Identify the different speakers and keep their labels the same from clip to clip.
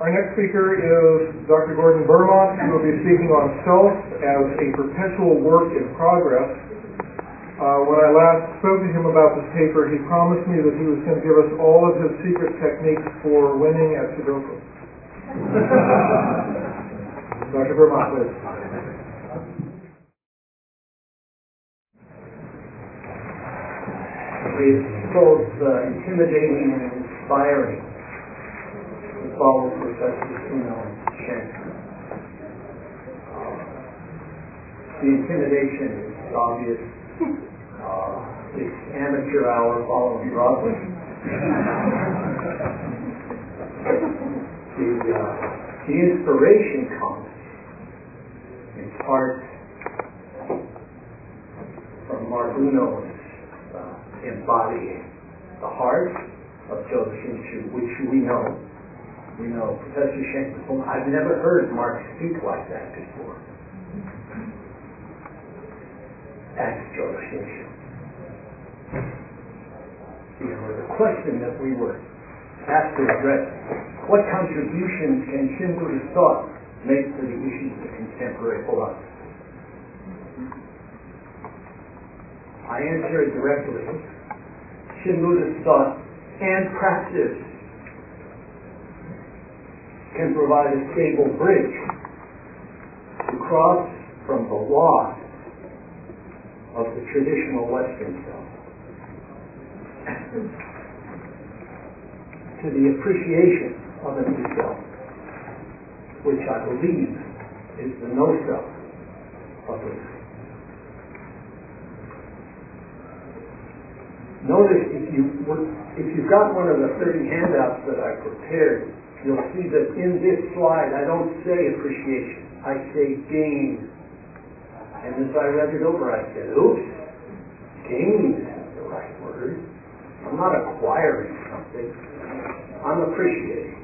Speaker 1: Our next speaker is Dr. Gordon Bermont, who will be speaking on self as a perpetual work in progress. Uh, when I last spoke to him about this paper, he promised me that he was going to give us all of his secret techniques for winning at Sudoku. Dr. Bermont, please.
Speaker 2: It's both uh, intimidating and inspiring follow Professor Suno Chen. Uh, the intimidation is obvious. Uh, it's amateur hour following Broadway. the, uh, the inspiration comes in part from Mark Unno's uh, embodying the heart of Jodo Shinshu, which we know you know, Professor Shanklin, I've never heard Mark speak like that before. That's Shinshu. You know, the question that we were asked to address, what contributions can Shin Buddhist thought make to the issues of contemporary philosophy? I answer it directly. Shin Buddhist thought and practice can provide a stable bridge to cross from the loss of the traditional Western self to the appreciation of a new self, which I believe is the no self of Buddhism. Notice if you if you've got one of the 30 handouts that I prepared, you'll see that in this slide I don't say appreciation, I say gain. And as I read it over, I said, oops, gain isn't the right word. I'm not acquiring something, I'm appreciating.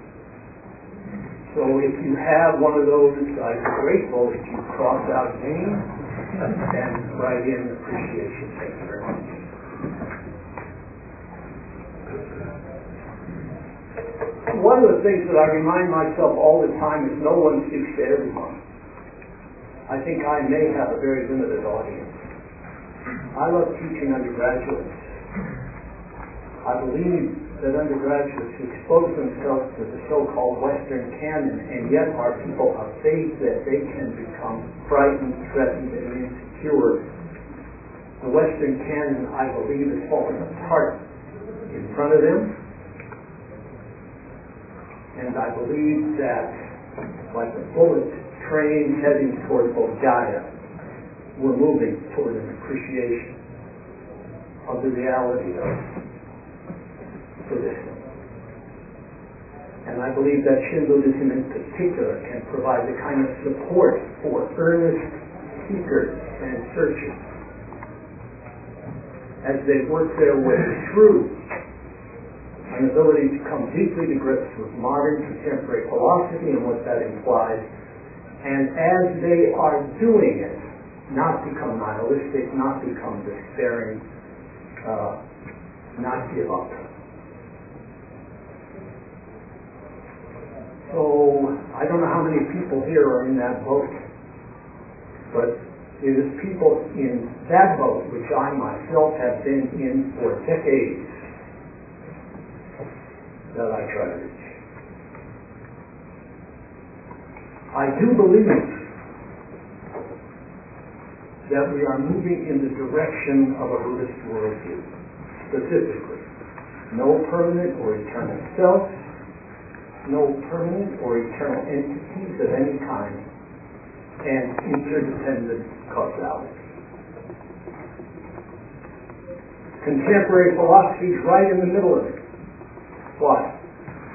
Speaker 2: So if you have one of those, I'm grateful if you cross out gain and write in appreciation. Thank you very much. One of the things that I remind myself all the time is no one speaks to everyone. I think I may have a very limited audience. I love teaching undergraduates. I believe that undergraduates who expose themselves to the so-called Western canon and yet are people of faith that they can become frightened, threatened, and insecure. The Western canon, I believe, is falling apart in front of them and I believe that, like a bullet train heading toward Bodhgaya, we're moving toward an appreciation of the reality of Buddhism. And I believe that Shin Buddhism in particular can provide the kind of support for earnest seekers and searchers as they work their way through an ability to come deeply to grips with modern contemporary philosophy and what that implies. And as they are doing it, not become nihilistic, not become despairing, uh, not give up. So I don't know how many people here are in that boat, but it is people in that boat which I myself have been in for decades that I try to reach. I do believe that we are moving in the direction of a Buddhist worldview, specifically. No permanent or eternal self, no permanent or eternal entities of any kind, and interdependent causality. Contemporary philosophy is right in the middle of it. Why?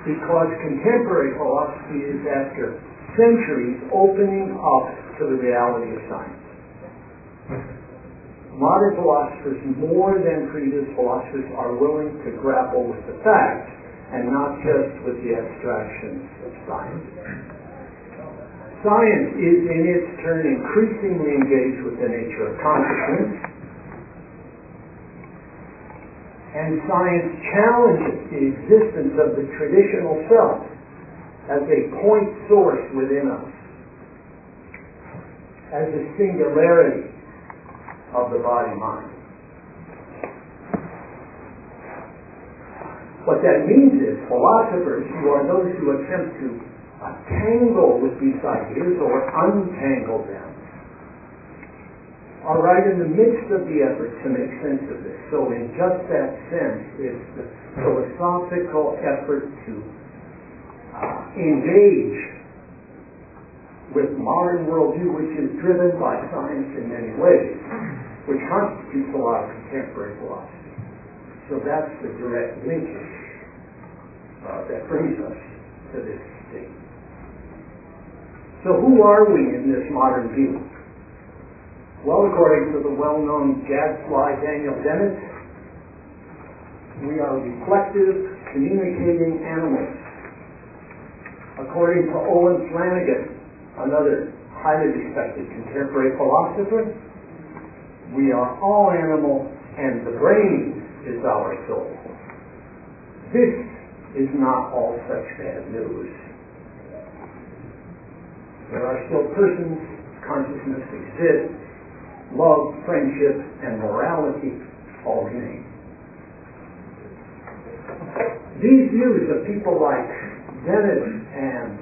Speaker 2: Because contemporary philosophy is after centuries opening up to the reality of science. Modern philosophers, more than previous philosophers, are willing to grapple with the facts and not just with the abstractions of science. Science is in its turn increasingly engaged with the nature of consciousness and science challenges the existence of the traditional self as a point source within us, as a singularity of the body-mind. What that means is philosophers who are those who attempt to tangle with these ideas or untangle them are right in the midst of the effort to make sense of this. So in just that sense, it's the philosophical effort to uh, engage with modern worldview, which is driven by science in many ways, which constitutes a lot of contemporary philosophy. So that's the direct linkage uh, that brings us to this state. So who are we in this modern view? Well, according to the well-known gadfly Daniel Dennett, we are reflective, communicating animals. According to Owen Flanagan, another highly respected contemporary philosopher, we are all animal and the brain is our soul. This is not all such bad news. There are still persons, consciousness exists, love, friendship, and morality all remain. These views of people like Dennett and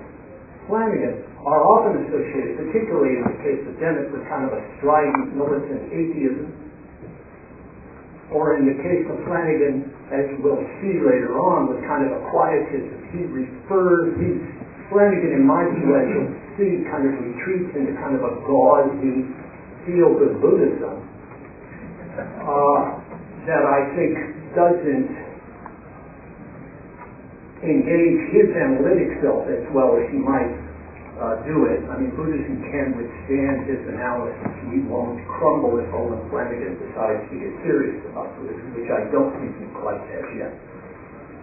Speaker 2: Flanagan are often associated, particularly in the case of Dennett, with kind of a strident militant atheism, or in the case of Flanagan, as we'll see later on, with kind of a quietism. He refers, he, Flanagan, in my view, as you'll see, kind of retreats into kind of a gauzy feel-good Buddhism uh, that I think doesn't engage his analytic self as well as he might uh, do it. I mean, Buddhism can withstand his analysis. We won't crumble if Owen Flanagan decides to get serious about Buddhism, which I don't think he quite has yet.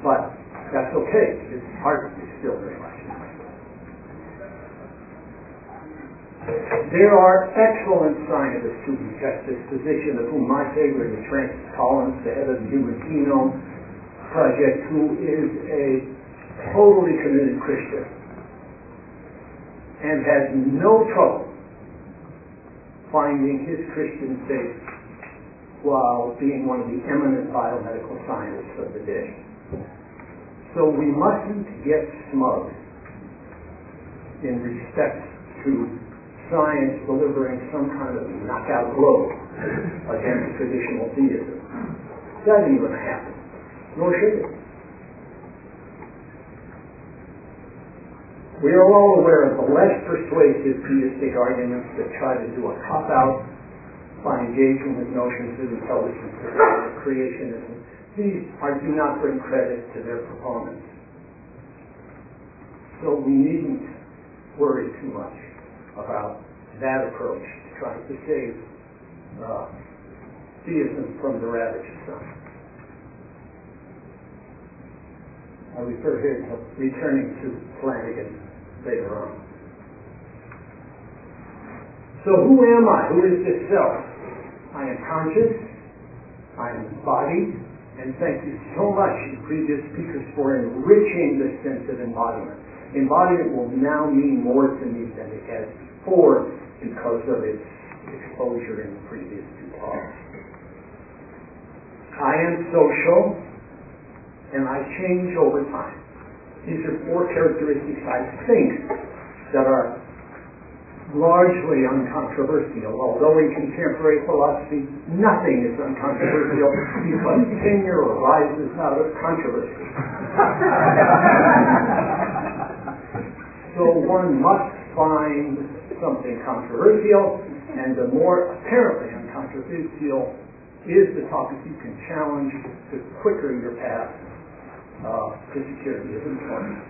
Speaker 2: But that's okay. His heart is still very much There are excellent scientists who reject this position, of whom my favorite is Francis Collins, the head of the Human Genome Project, who is a totally committed Christian and has no trouble finding his Christian faith while being one of the eminent biomedical scientists of the day. So we mustn't get smug in respect to science delivering some kind of knockout blow against traditional theism. That ain't going to happen, nor should it. We are all aware of the less persuasive theistic arguments that try to do a cop-out by engaging with notions of intelligence or creationism. These are, do not bring credit to their proponents. So we needn't worry too much about that approach, to trying to save uh, theism from the ravage of science. I refer here to returning to Flanagan later on. So who am I? Who is this self? I am conscious, I am embodied, and thank you so much, previous speakers, for enriching the sense of embodiment. Embodiment will now mean more to me than it has before because of its exposure in the previous two talks. I am social, and I change over time. These are four characteristics I think that are largely uncontroversial, although in contemporary philosophy nothing is uncontroversial because tenure arises out of controversy. so one must find something controversial, and the more apparently uncontroversial is the topic you can challenge, the quicker your path uh, to security is important.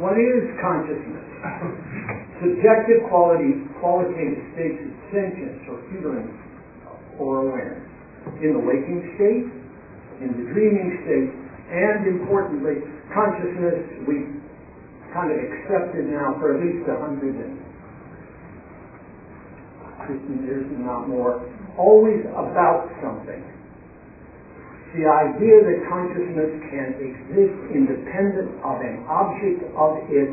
Speaker 2: what is consciousness? Subjective quality, qualitative states of sentience or feeling or awareness. In the waking state, in the dreaming state, and importantly, consciousness, we kind of accepted now for at least a hundred and fifty years and not more, always about something. the idea that consciousness can exist independent of an object of it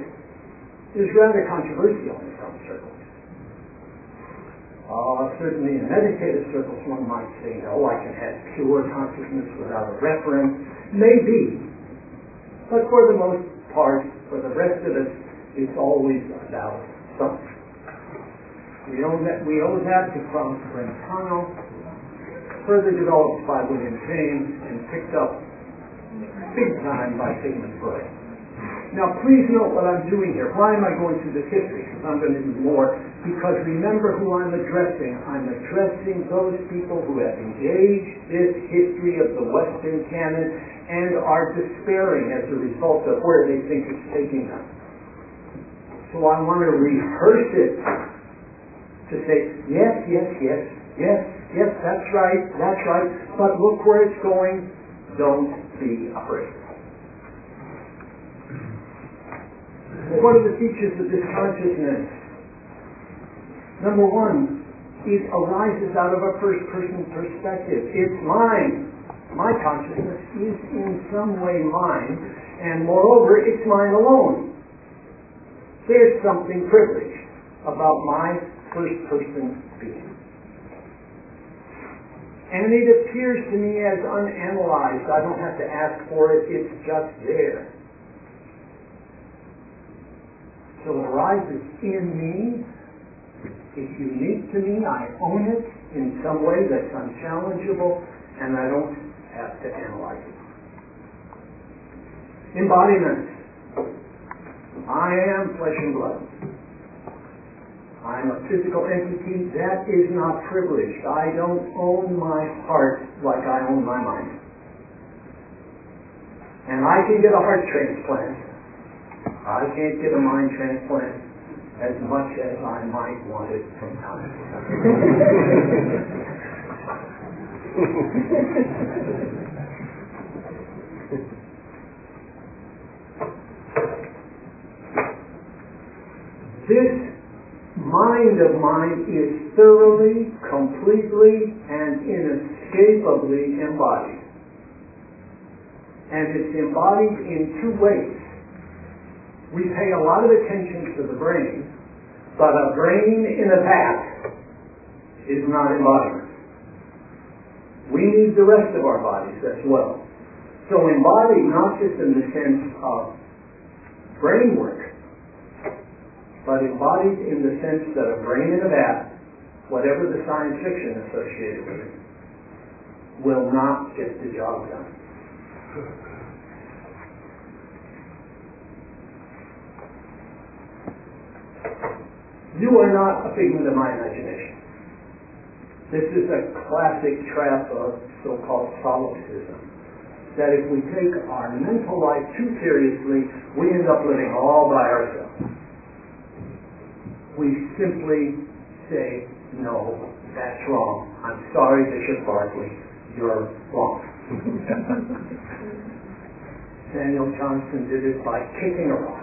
Speaker 2: is rather controversial in some circles. Uh, certainly in meditative circles one might say, oh, I can have pure consciousness without a reference. Maybe. But for the most part, for the rest of us, it's always about something. We owe that, we owe that to Franz Brentano, further developed by William James and picked up big time by Sigmund Freud. Now please note what I'm doing here. Why am I going through this history? Because I'm going to do more. Because remember who I'm addressing. I'm addressing those people who have engaged this history of the Western canon and are despairing as a result of where they think it's taking them. So I want to rehearse it to say, yes, yes, yes, yes, yes, that's right, that's right, but look where it's going. Don't be afraid. What are the features of this consciousness? Number one, it arises out of a first person perspective. It's mine. My consciousness is in some way mine, and moreover, it's mine alone. There's something privileged about my first person being. And it appears to me as unanalyzed. I don't have to ask for it, it's just there. So it arises in me. It's unique to me. I own it in some way that's unchallengeable, and I don't have to analyze it. Embodiment. I am flesh and blood. I'm a physical entity. That is not privileged. I don't own my heart like I own my mind. And I can get a heart transplant I can't get a mind transplant as much as I might want it from time to time. this mind of mine is thoroughly, completely, and inescapably embodied. And it's embodied in two ways we pay a lot of attention to the brain, but a brain in a vat is not embodiment. We need the rest of our bodies as well. So embodied not just in the sense of brain work, but embodied in the sense that a brain in a vat, whatever the science fiction associated with it, will not get the job done. You are not a figment of my imagination. This is a classic trap of so-called solipsism. That if we take our mental life too seriously, we end up living all by ourselves. We simply say, no, that's wrong. I'm sorry, Bishop Berkeley, you're wrong. Samuel Johnson did it by kicking a rock.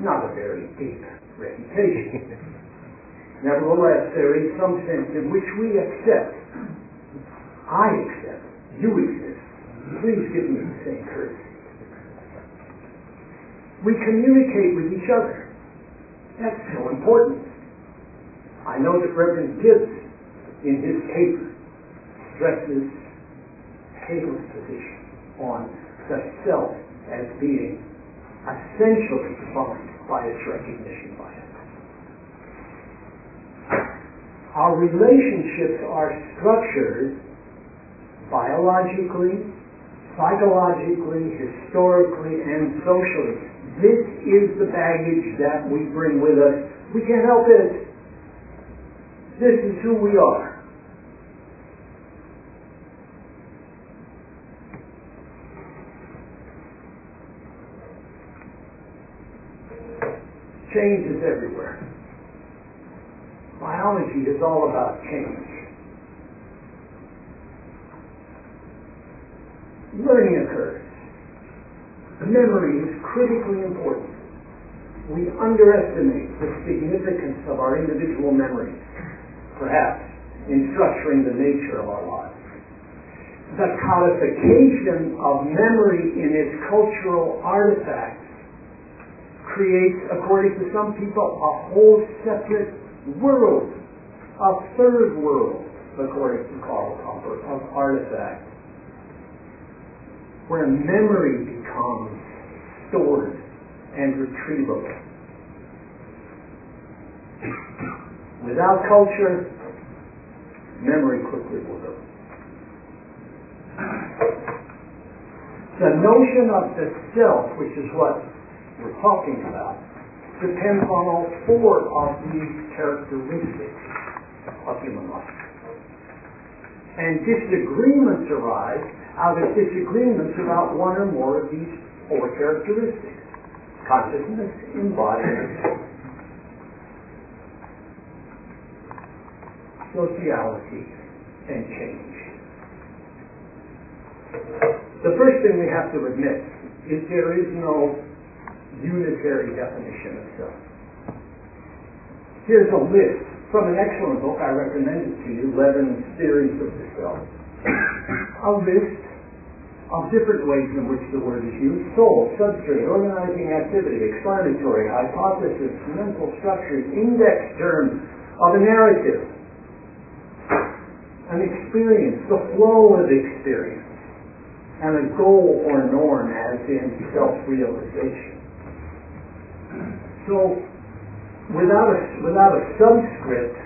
Speaker 2: Not a very deep reputation. Nevertheless, there is some sense in which we accept, I accept, you exist. Please give me the same courtesy. We communicate with each other. That's so important. I know that Reverend Gibbs, in his paper, stresses Hegel's position on the self as being essentially defined by its recognition by us. Our relationships are structured biologically, psychologically, historically, and socially. This is the baggage that we bring with us. We can't help it. This is who we are. Change is everywhere. Biology is all about change. Learning occurs. Memory is critically important. We underestimate the significance of our individual memories, perhaps, in structuring the nature of our lives. the codification of memory in its cultural artifacts creates, according to some people, a whole separate world, a third world, according to Karl Popper, of artifacts, where memory becomes stored and retrievable. Without culture, memory quickly will go. The notion of the self, which is what we're talking about, depends on all four of these characteristics of human life. And disagreements arise out of disagreements about one or more of these four characteristics. Consciousness, embodiment, sociality, and change. The first thing we have to admit is there is no unitary definition of self. Here's a list from an excellent book I recommended to you, Levin's Theories of the Self. A list of different ways in which the word is used. Soul, substrate, organizing activity, explanatory, hypothesis, mental structures, index terms of a narrative, an experience, the flow of experience, and a goal or norm as in self-realization. So, without a, without a subscript,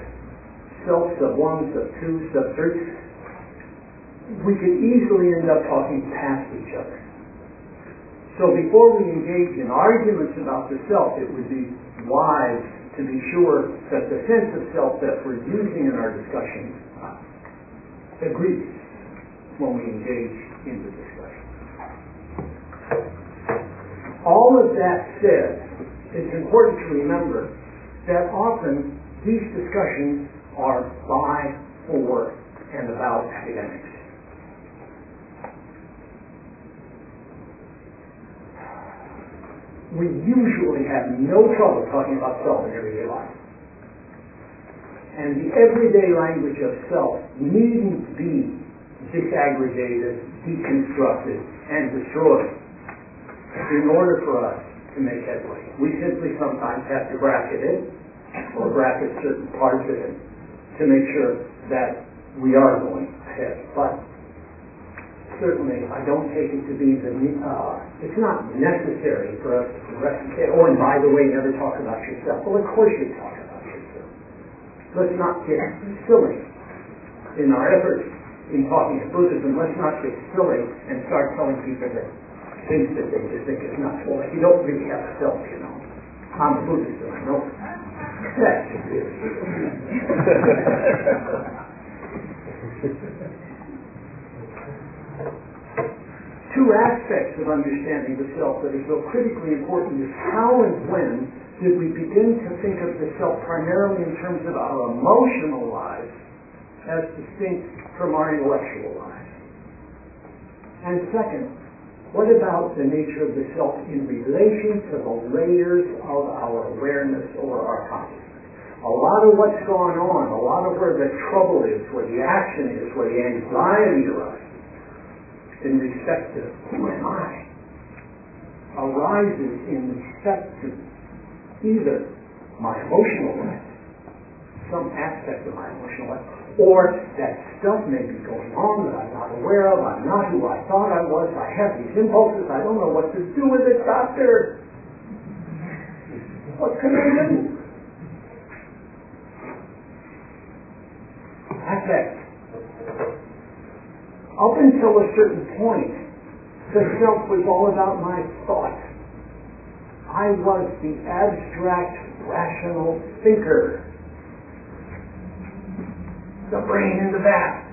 Speaker 2: self sub one, sub two, sub three, we could easily end up talking past each other. So before we engage in arguments about the self, it would be wise to be sure that the sense of self that we're using in our discussion agrees when we engage in the discussion. All of that said, it's important to remember that often these discussions are by, for, and about academics. We usually have no trouble talking about self in everyday life. And the everyday language of self needn't be disaggregated, deconstructed, and destroyed in order for us to make headway. We simply sometimes have to bracket it or bracket certain parts of it to make sure that we are going ahead. But certainly I don't take it to be the, uh, it's not necessary for us to and oh, and by the way, never talk about yourself. Well, of course you talk about yourself. Let's not get silly in our efforts in talking to Buddhism. Let's not get silly and start telling people that things that they just think is nuts. Well, you don't really have a self, you know. I'm a Buddhist and I know Two aspects of understanding the self that are so critically important is how and when did we begin to think of the self primarily in terms of our emotional lives as distinct from our intellectual lives? And second, what about the nature of the self in relation to the layers of our awareness or our consciousness? A lot of what's going on, a lot of where the trouble is, where the action is, where the anxiety arises, in respect to who am I, arises in respect to either my emotional life, some aspect of my emotional life, or that stuff may be going on that I'm not aware of, I'm not who I thought I was, I have these impulses, I don't know what to do with it, doctor. What can I do? Affect. Up until a certain point, the self was all about my thoughts. I was the abstract, rational thinker. The brain in the back.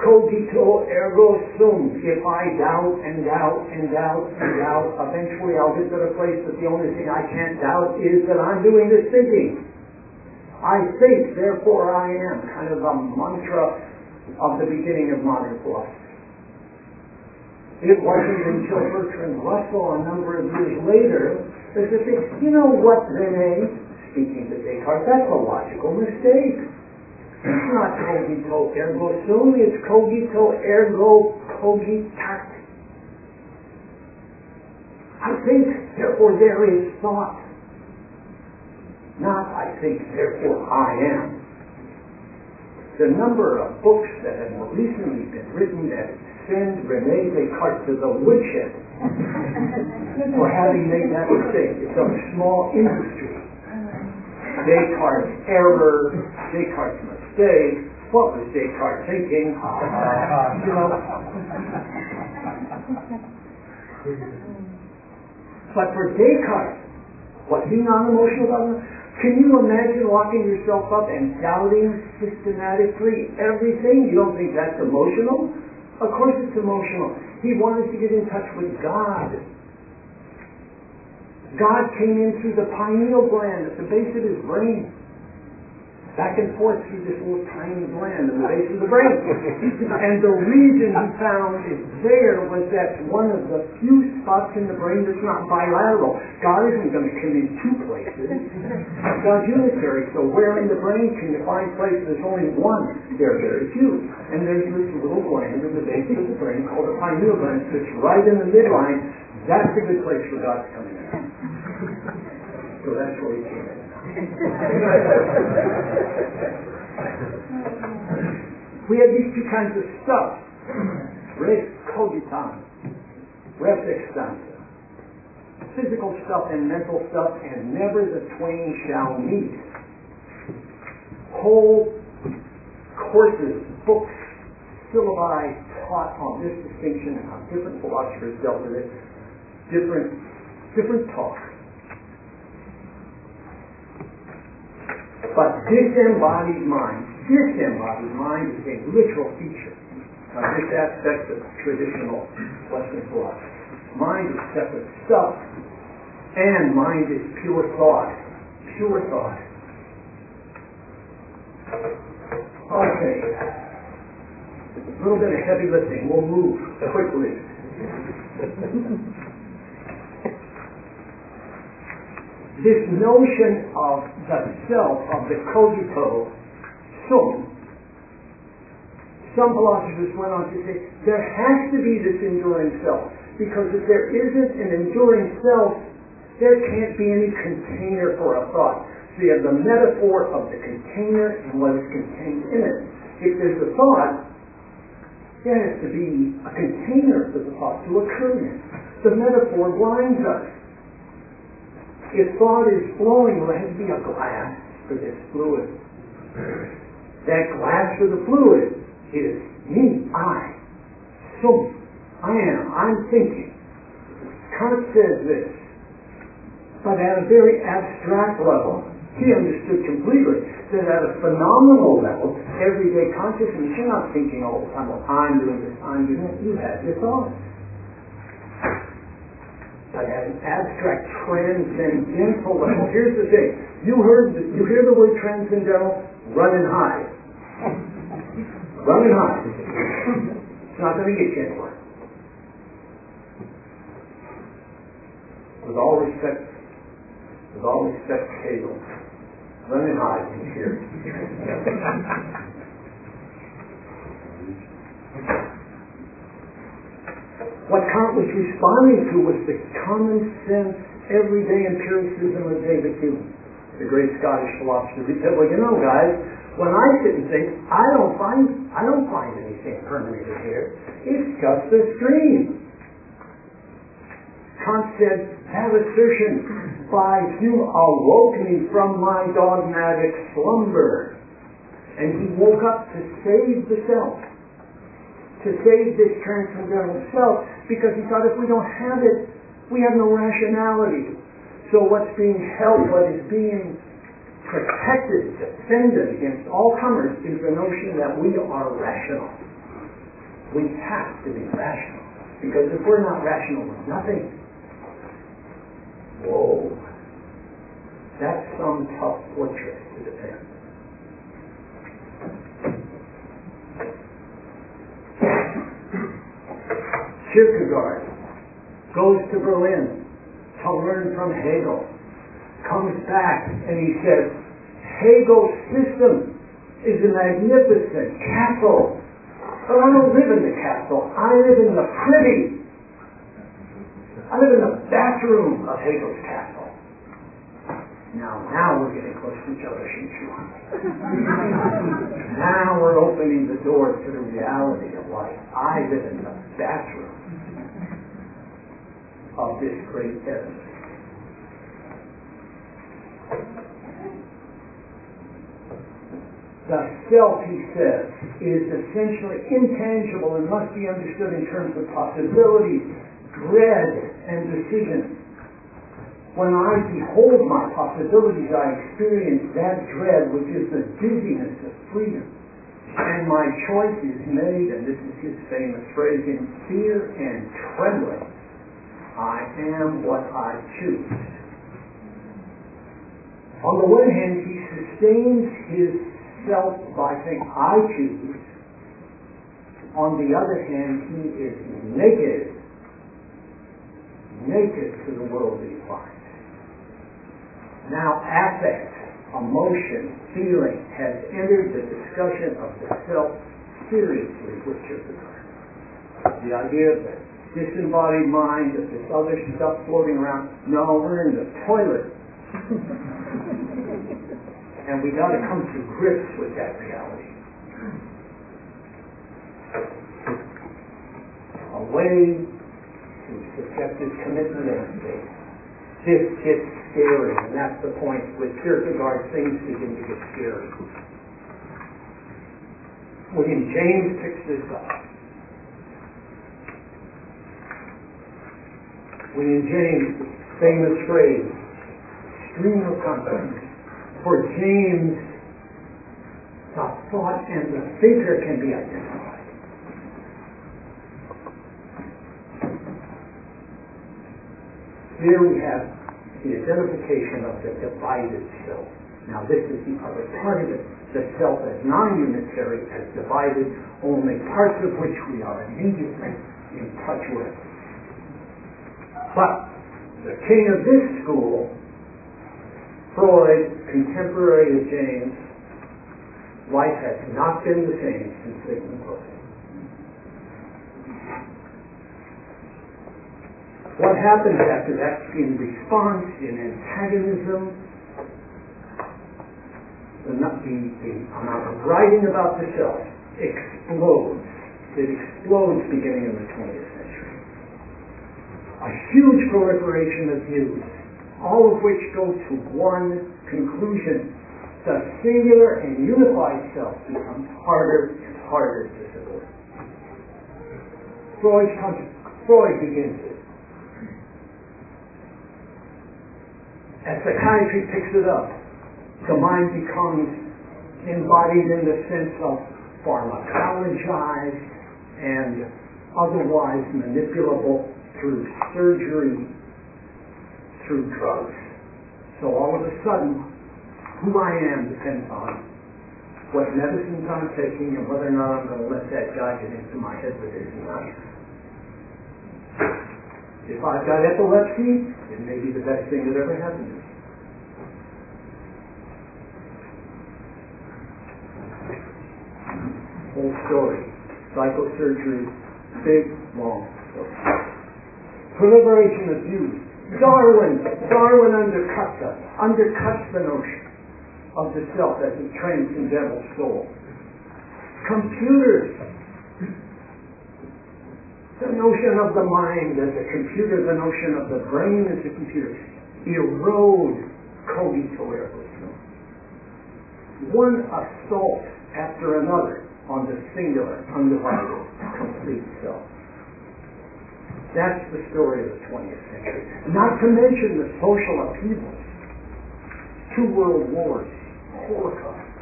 Speaker 2: Cogito ergo sum. If I doubt and doubt and doubt and doubt, eventually I'll get to the place that the only thing I can't doubt is that I'm doing this thinking. I think, therefore I am. Kind of a mantra of the beginning of modern philosophy. It wasn't until Bertrand Russell, a number of years later, that they said, you know what, Rene, speaking to Descartes, that's a logical mistake. It's not cogito ergo sum, it's cogito ergo cogitat. I think, therefore there is thought. Not I think, therefore I am. The number of books that have recently been written that send Rene Descartes to the woodshed for having made that mistake. It's a small industry. Descartes' error, Descartes' mistake, what was Descartes thinking? You know. But for Descartes, was he non-emotional about? Can you imagine locking yourself up and doubting systematically everything? You don't think that's emotional? Of course it's emotional. He wanted to get in touch with God. God came in through the pineal gland at the base of his brain back and forth through this little tiny gland in the base of the brain. and the reason he found it there was that one of the few spots in the brain that's not bilateral. God isn't going to come in two places. God's unitary. So where in the brain can you find places? There's only one. There are very few. And there's this little gland in the base of the brain called the pineal gland that's right in the midline. That's a good place for God to come in. So that's where he came we have these two kinds of stuff. Res cogitan, res extensa. Physical stuff and mental stuff, and never the twain shall meet. Whole courses, books, syllabi taught on this distinction and how different philosophers dealt with it, different, different talk. But disembodied mind, disembodied mind is a literal feature of this aspect of traditional Western philosophy. Mind is separate stuff, and mind is pure thought. Pure thought. Okay. A little bit of heavy lifting. We'll move quickly. this notion of the self, of the cogito sum, some philosophers went on to say there has to be this enduring self, because if there isn't an enduring self, there can't be any container for a thought. So you have the metaphor of the container and what is contained in it. If there's a thought, there has to be a container for the thought to occur in. The metaphor blinds us. If thought is flowing, there has to be a glass for this fluid. That glass for the fluid is me, I. So, I am, I'm thinking. Kant says this, but at a very abstract level, he understood completely that at a phenomenal level, everyday consciousness, you're not thinking all the time, well, I'm doing this, I'm doing that. You have your thoughts. An abstract, transcendental level, here's the thing. You heard, the, you hear the word transcendental, run and hide. Run and hide. It's not going to get you anywhere. With all respect, with all respect to Hegel, run and hide from here. What Kant was responding to was the common sense, everyday empiricism of David Hume, the great Scottish philosopher. He said, "Well, you know, guys, when I sit and think, I don't find I don't find anything permanent here. It's just a stream." Kant said, "That assertion by Hume awoke me from my dogmatic slumber," and he woke up to save the self to save this transcendental self because he thought if we don't have it, we have no rationality. So what's being held, what is being protected, defended against all comers is the notion that we are rational. We have to be rational. Because if we're not rational, we're nothing. Whoa. That's some tough fortress to defend. Kierkegaard goes to Berlin to learn from Hegel, comes back and he says, Hegel's system is a magnificent castle. But I don't live in the castle. I live in the privy. I live in the bathroom of Hegel's castle. Now, now we're getting close to each other, now we're opening the door to the reality of life. I live in the bathroom of this great edifice. The self, he says, is essentially intangible and must be understood in terms of possibilities, dread, and decision. When I behold my possibilities, I experience that dread, which is the dizziness of freedom. And my choice is made, and this is his famous phrase, in fear and trembling. I am what I choose. On the one hand, he sustains his self by saying, I choose. On the other hand, he is naked, naked to the world he finds. Now, affect, emotion, feeling has entered the discussion of the self seriously with Kierkegaard. The idea the disembodied mind, of this other stuff floating around. No, we're in the toilet. And we got to come to grips with that reality. A way to subjective commitment and faith. This gets scary, and that's the point. With Kierkegaard, things begin to get scary. William James picks this up. William James' famous phrase, stream of consciousness for James, the thought and the thinker can be identified. Here we have the identification of the divided self. Now this is the other part of it. The self as non-unitary, as divided, only parts of which we are immediately in touch with. But the king of this school Freud, contemporary of James, life has not been the same since Sigmund Freud. What happens after that in response, in antagonism, the, the, the amount of writing about the self explodes. It explodes beginning in the 20th century. A huge proliferation of views all of which go to one conclusion. The singular and unified self becomes harder and harder to support. Freud, Freud begins it. As psychiatry picks it up, the mind becomes embodied in the sense of pharmacologized and otherwise manipulable through surgery through drugs. So all of a sudden, who I am depends on what medicines I'm taking and whether or not I'm going to let that guy get into my head with his knife. If I've got epilepsy, it may be the best thing that ever happened to me. Whole story. Psychosurgery, big, long story. Proliferation of youth Darwin, Darwin undercuts us, undercuts the notion of the self as a transcendental soul. Computers, the notion of the mind as a computer, the notion of the brain as a computer, erode cogito ergo sum. One assault after another on the singular, undivided, complete self. That's the story of the 20th century. Not to mention the social upheavals. Two world wars, Holocaust,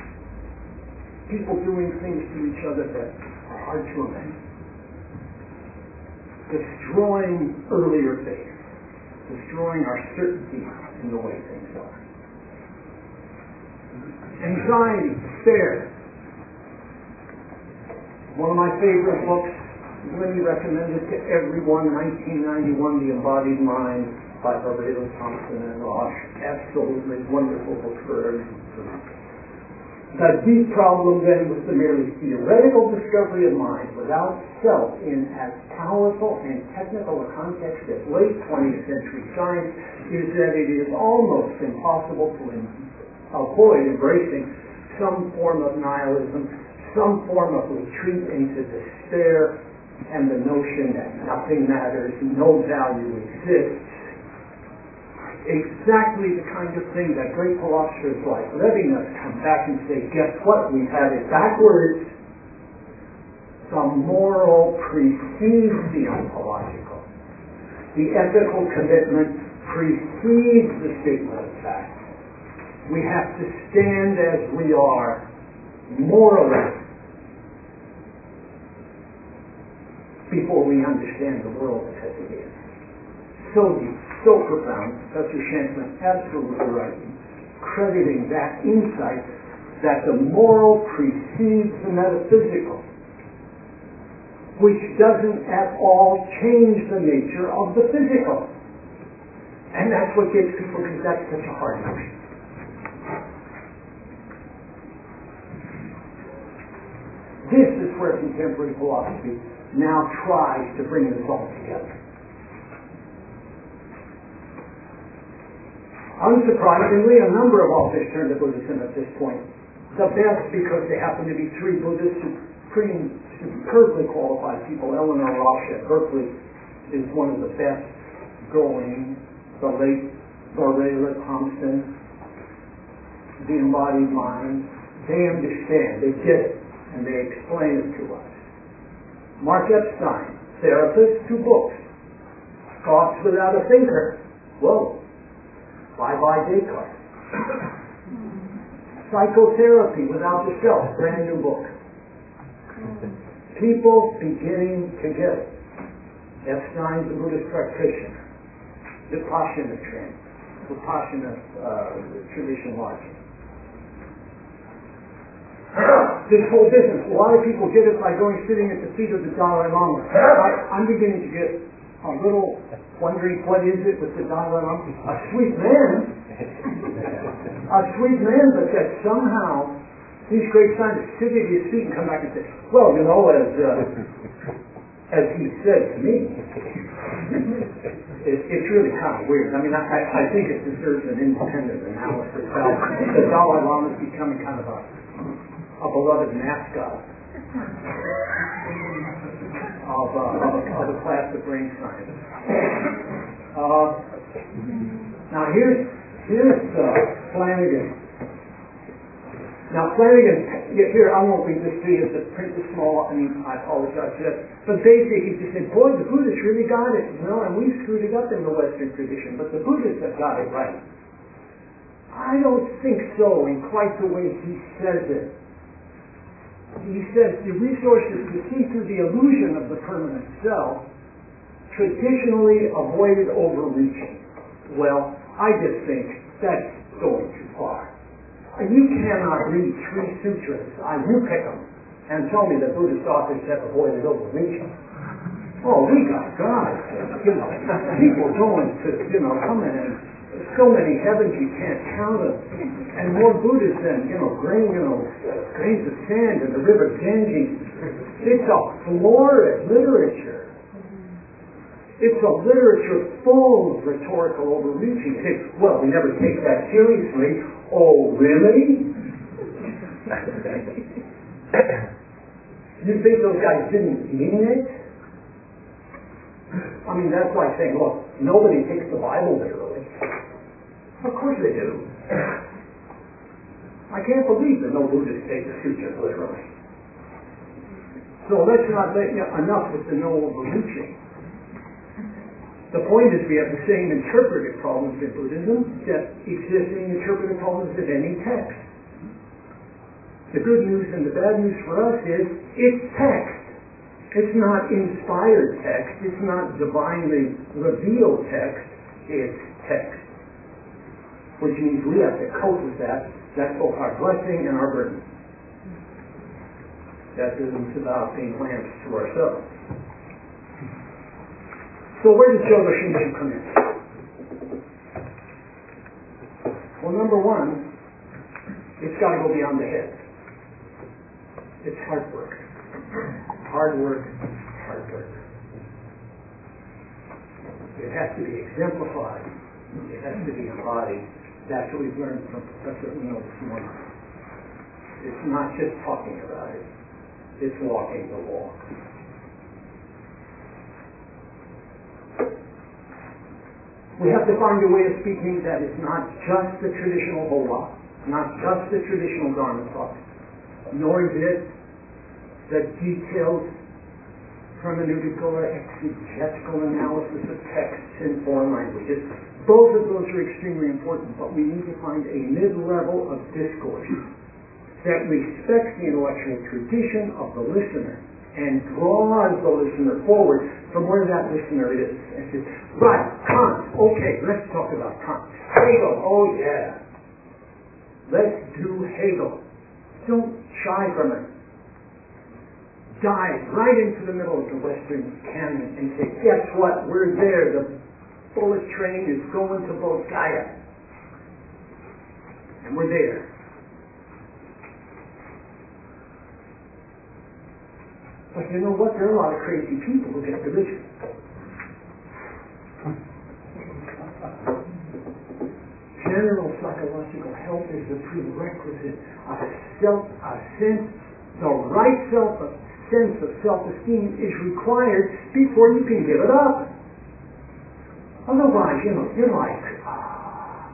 Speaker 2: people doing things to each other that are hard to imagine. Destroying earlier faith, destroying our certainty in the way things are. Anxiety, despair. One of my favorite books really recommend it to everyone. 1991, The Embodied Mind by Barbados Thompson and Rosch. Absolutely wonderful book for. The deep problem then was the merely theoretical discovery of mind without self in as powerful and technical a context as late 20th century science is that it is almost impossible to avoid embracing some form of nihilism, some form of retreat into despair, and the notion that nothing matters, no value exists, exactly the kind of thing that great philosophers like Levinas come back and say, guess what, we have it backwards. The moral precedes the ontological. The ethical commitment precedes the statement of fact. We have to stand as we are morally before we understand the world as it is. So deep so profound, Professor Shankman absolutely right, crediting that insight that the moral precedes the metaphysical, which doesn't at all change the nature of the physical. And that's what gets people, because that's such a hard notion. This is where contemporary philosophy now tries to bring this all together. Unsurprisingly, a number of authors turn to Buddhism at this point. The best because they happen to be three Buddhists, pretty superbly qualified people. Eleanor Rosch at Berkeley is one of the best going. The late Varela Thompson, The Embodied Mind. They understand, they get it, and they explain it to us. Mark Epstein, therapist, two books. Thoughts without a thinker. Whoa, Bye-bye Descartes. Psychotherapy without the self, brand new book. People beginning to get it. Epstein's a Buddhist practitioner. Vipassana training. Vipassana uh, tradition watching. This whole business, a lot of people get it by going sitting at the feet of the Dalai Lama. I, I'm beginning to get a little wondering what is it with the Dalai Lama? A sweet man, a sweet man, but that somehow these great scientists sit at his feet and come back and say, well, you know, as uh, as he said to me, it, it's really kind of weird. I mean, I, I think it deserves an independent analysis. The Dalai Lama is becoming kind of a, a beloved mascot of, uh, of, of a class of brain science. Uh, now here's here's uh, Flanagan. Now Flanagan, here I won't read this to you. The print is small. I mean, I apologize for that. But basically, he just said, "Boy, the Buddhists really got it, you know, and we screwed it up in the Western tradition, but the Buddhists have got it right." I don't think so in quite the way he says it he says the resources to see through the illusion of the permanent self traditionally avoided overreaching. Well, I just think that's going too far. You cannot read three sutras, I you pick them, and tell me that Buddhist authors have avoided overreaching. Oh, we got God. You know, people going to, you know, come in and so many heavens you can't count them. And more Buddhas than, you know, grain, you know, grains of sand in the river Ganges. It's a florid literature. It's a literature full of rhetorical overreaching. Say, well, we never take that seriously. Oh, really? you think those guys didn't mean it? I mean, that's like saying, look, nobody takes the Bible literally. Of course they do. I can't believe that no Buddhists take the sutras literally. So let's not you, enough with the no overreaching. The point is we have the same interpretive problems in Buddhism that exist in interpretive problems of any text. The good news and the bad news for us is it's text. It's not inspired text. It's not divinely revealed text. It's text which means we have to cope with that. That's both our blessing and our burden. That isn't about being lamps to ourselves. So where does Jodo Shinshu come in? Well, number one, it's got to go beyond the head. It's hard work. Hard work, hard work. It has to be exemplified. It has to be embodied. That's what we've learned from Professor Unno this morning. It's not just talking about it. It's walking the walk. We have to find a way of speaking that is not just the traditional hola, not just the traditional Dharma talk, nor is it the detailed hermeneutical or exegetical analysis of texts in foreign languages. Both of those are extremely important, but we need to find a mid-level of discourse that respects the intellectual tradition of the listener and draws the listener forward from where that listener is and says, right, Kant, okay, let's talk about Kant. Hegel, oh yeah. Let's do Hegel. Don't shy from it. Dive right into the middle of the Western canon and say, guess what, we're there. The bullet train is going to Bulgaria. And we're there. But you know what? There are a lot of crazy people who get religion. General psychological health is the prerequisite of self, a sense, the right self, a sense of self-esteem is required before you can give it up. Otherwise, you know, you're like, ah,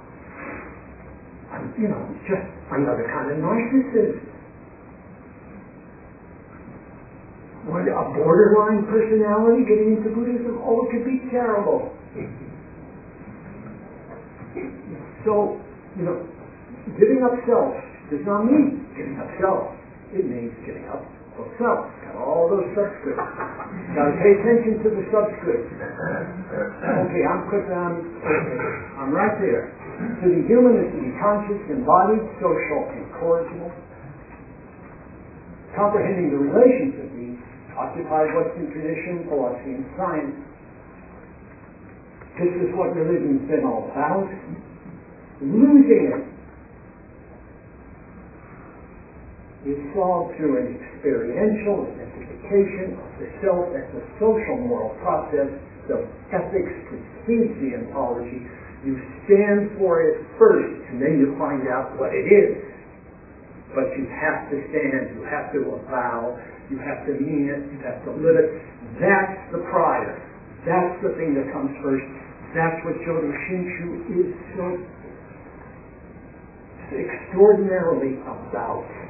Speaker 2: you know, just another kind of narcissist. What, a borderline personality getting into Buddhism? Oh, it could be terrible. So, you know, giving up self does not mean giving up self. It means giving up self. All those subscripts. Now pay attention to the subscripts. Okay, I'm quick. I'm I'm right there. To be human is to be conscious, embodied, social, and incorrigible. Comprehending the relations of these occupied Western tradition, philosophy, and science. This is what religion's been all about. Losing it is solved through an experiential identification of the self as a social moral process. So ethics precedes the ontology. You stand for it first, and then you find out what it is. But you have to stand, you have to avow, you have to mean it. You have to live it. That's the prior. That's the thing that comes first. That's what Jodo Shinshu is so extraordinarily about.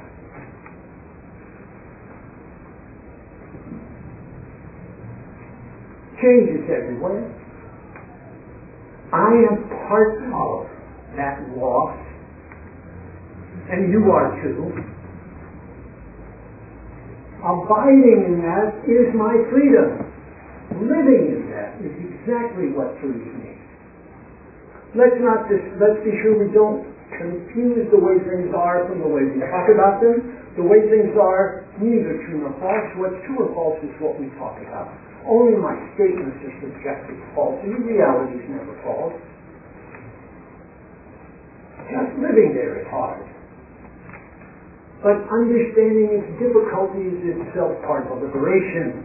Speaker 2: Change is everywhere. I am part of that loss, and you are too. Abiding in that is my freedom. Living in that is exactly what frees me. Let's not just, let's be sure we don't confuse the way things are from the way we talk about them. The way things are, neither true nor false. What's true or false is what we talk about. Only my statements are subjective false. The reality is never false. Just living there is hard. But understanding its difficulties is itself part of liberation.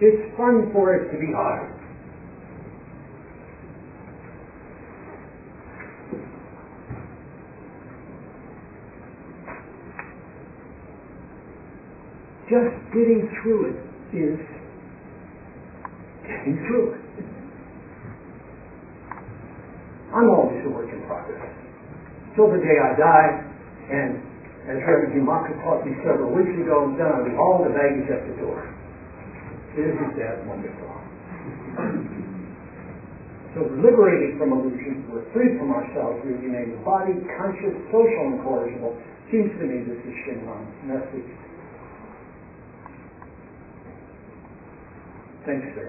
Speaker 2: It's fun for it to be hard. Just getting through it is through it. I'm always a work in progress. Till the day I die, and as Reverend Jumaka taught me several weeks ago, then I'll leave all the baggage at the door. Isn't that wonderful? So we're liberated from illusion, we're freed from ourselves, we remain body, conscious, social, and. Seems to me this is Shinran's message. Thanks, sir.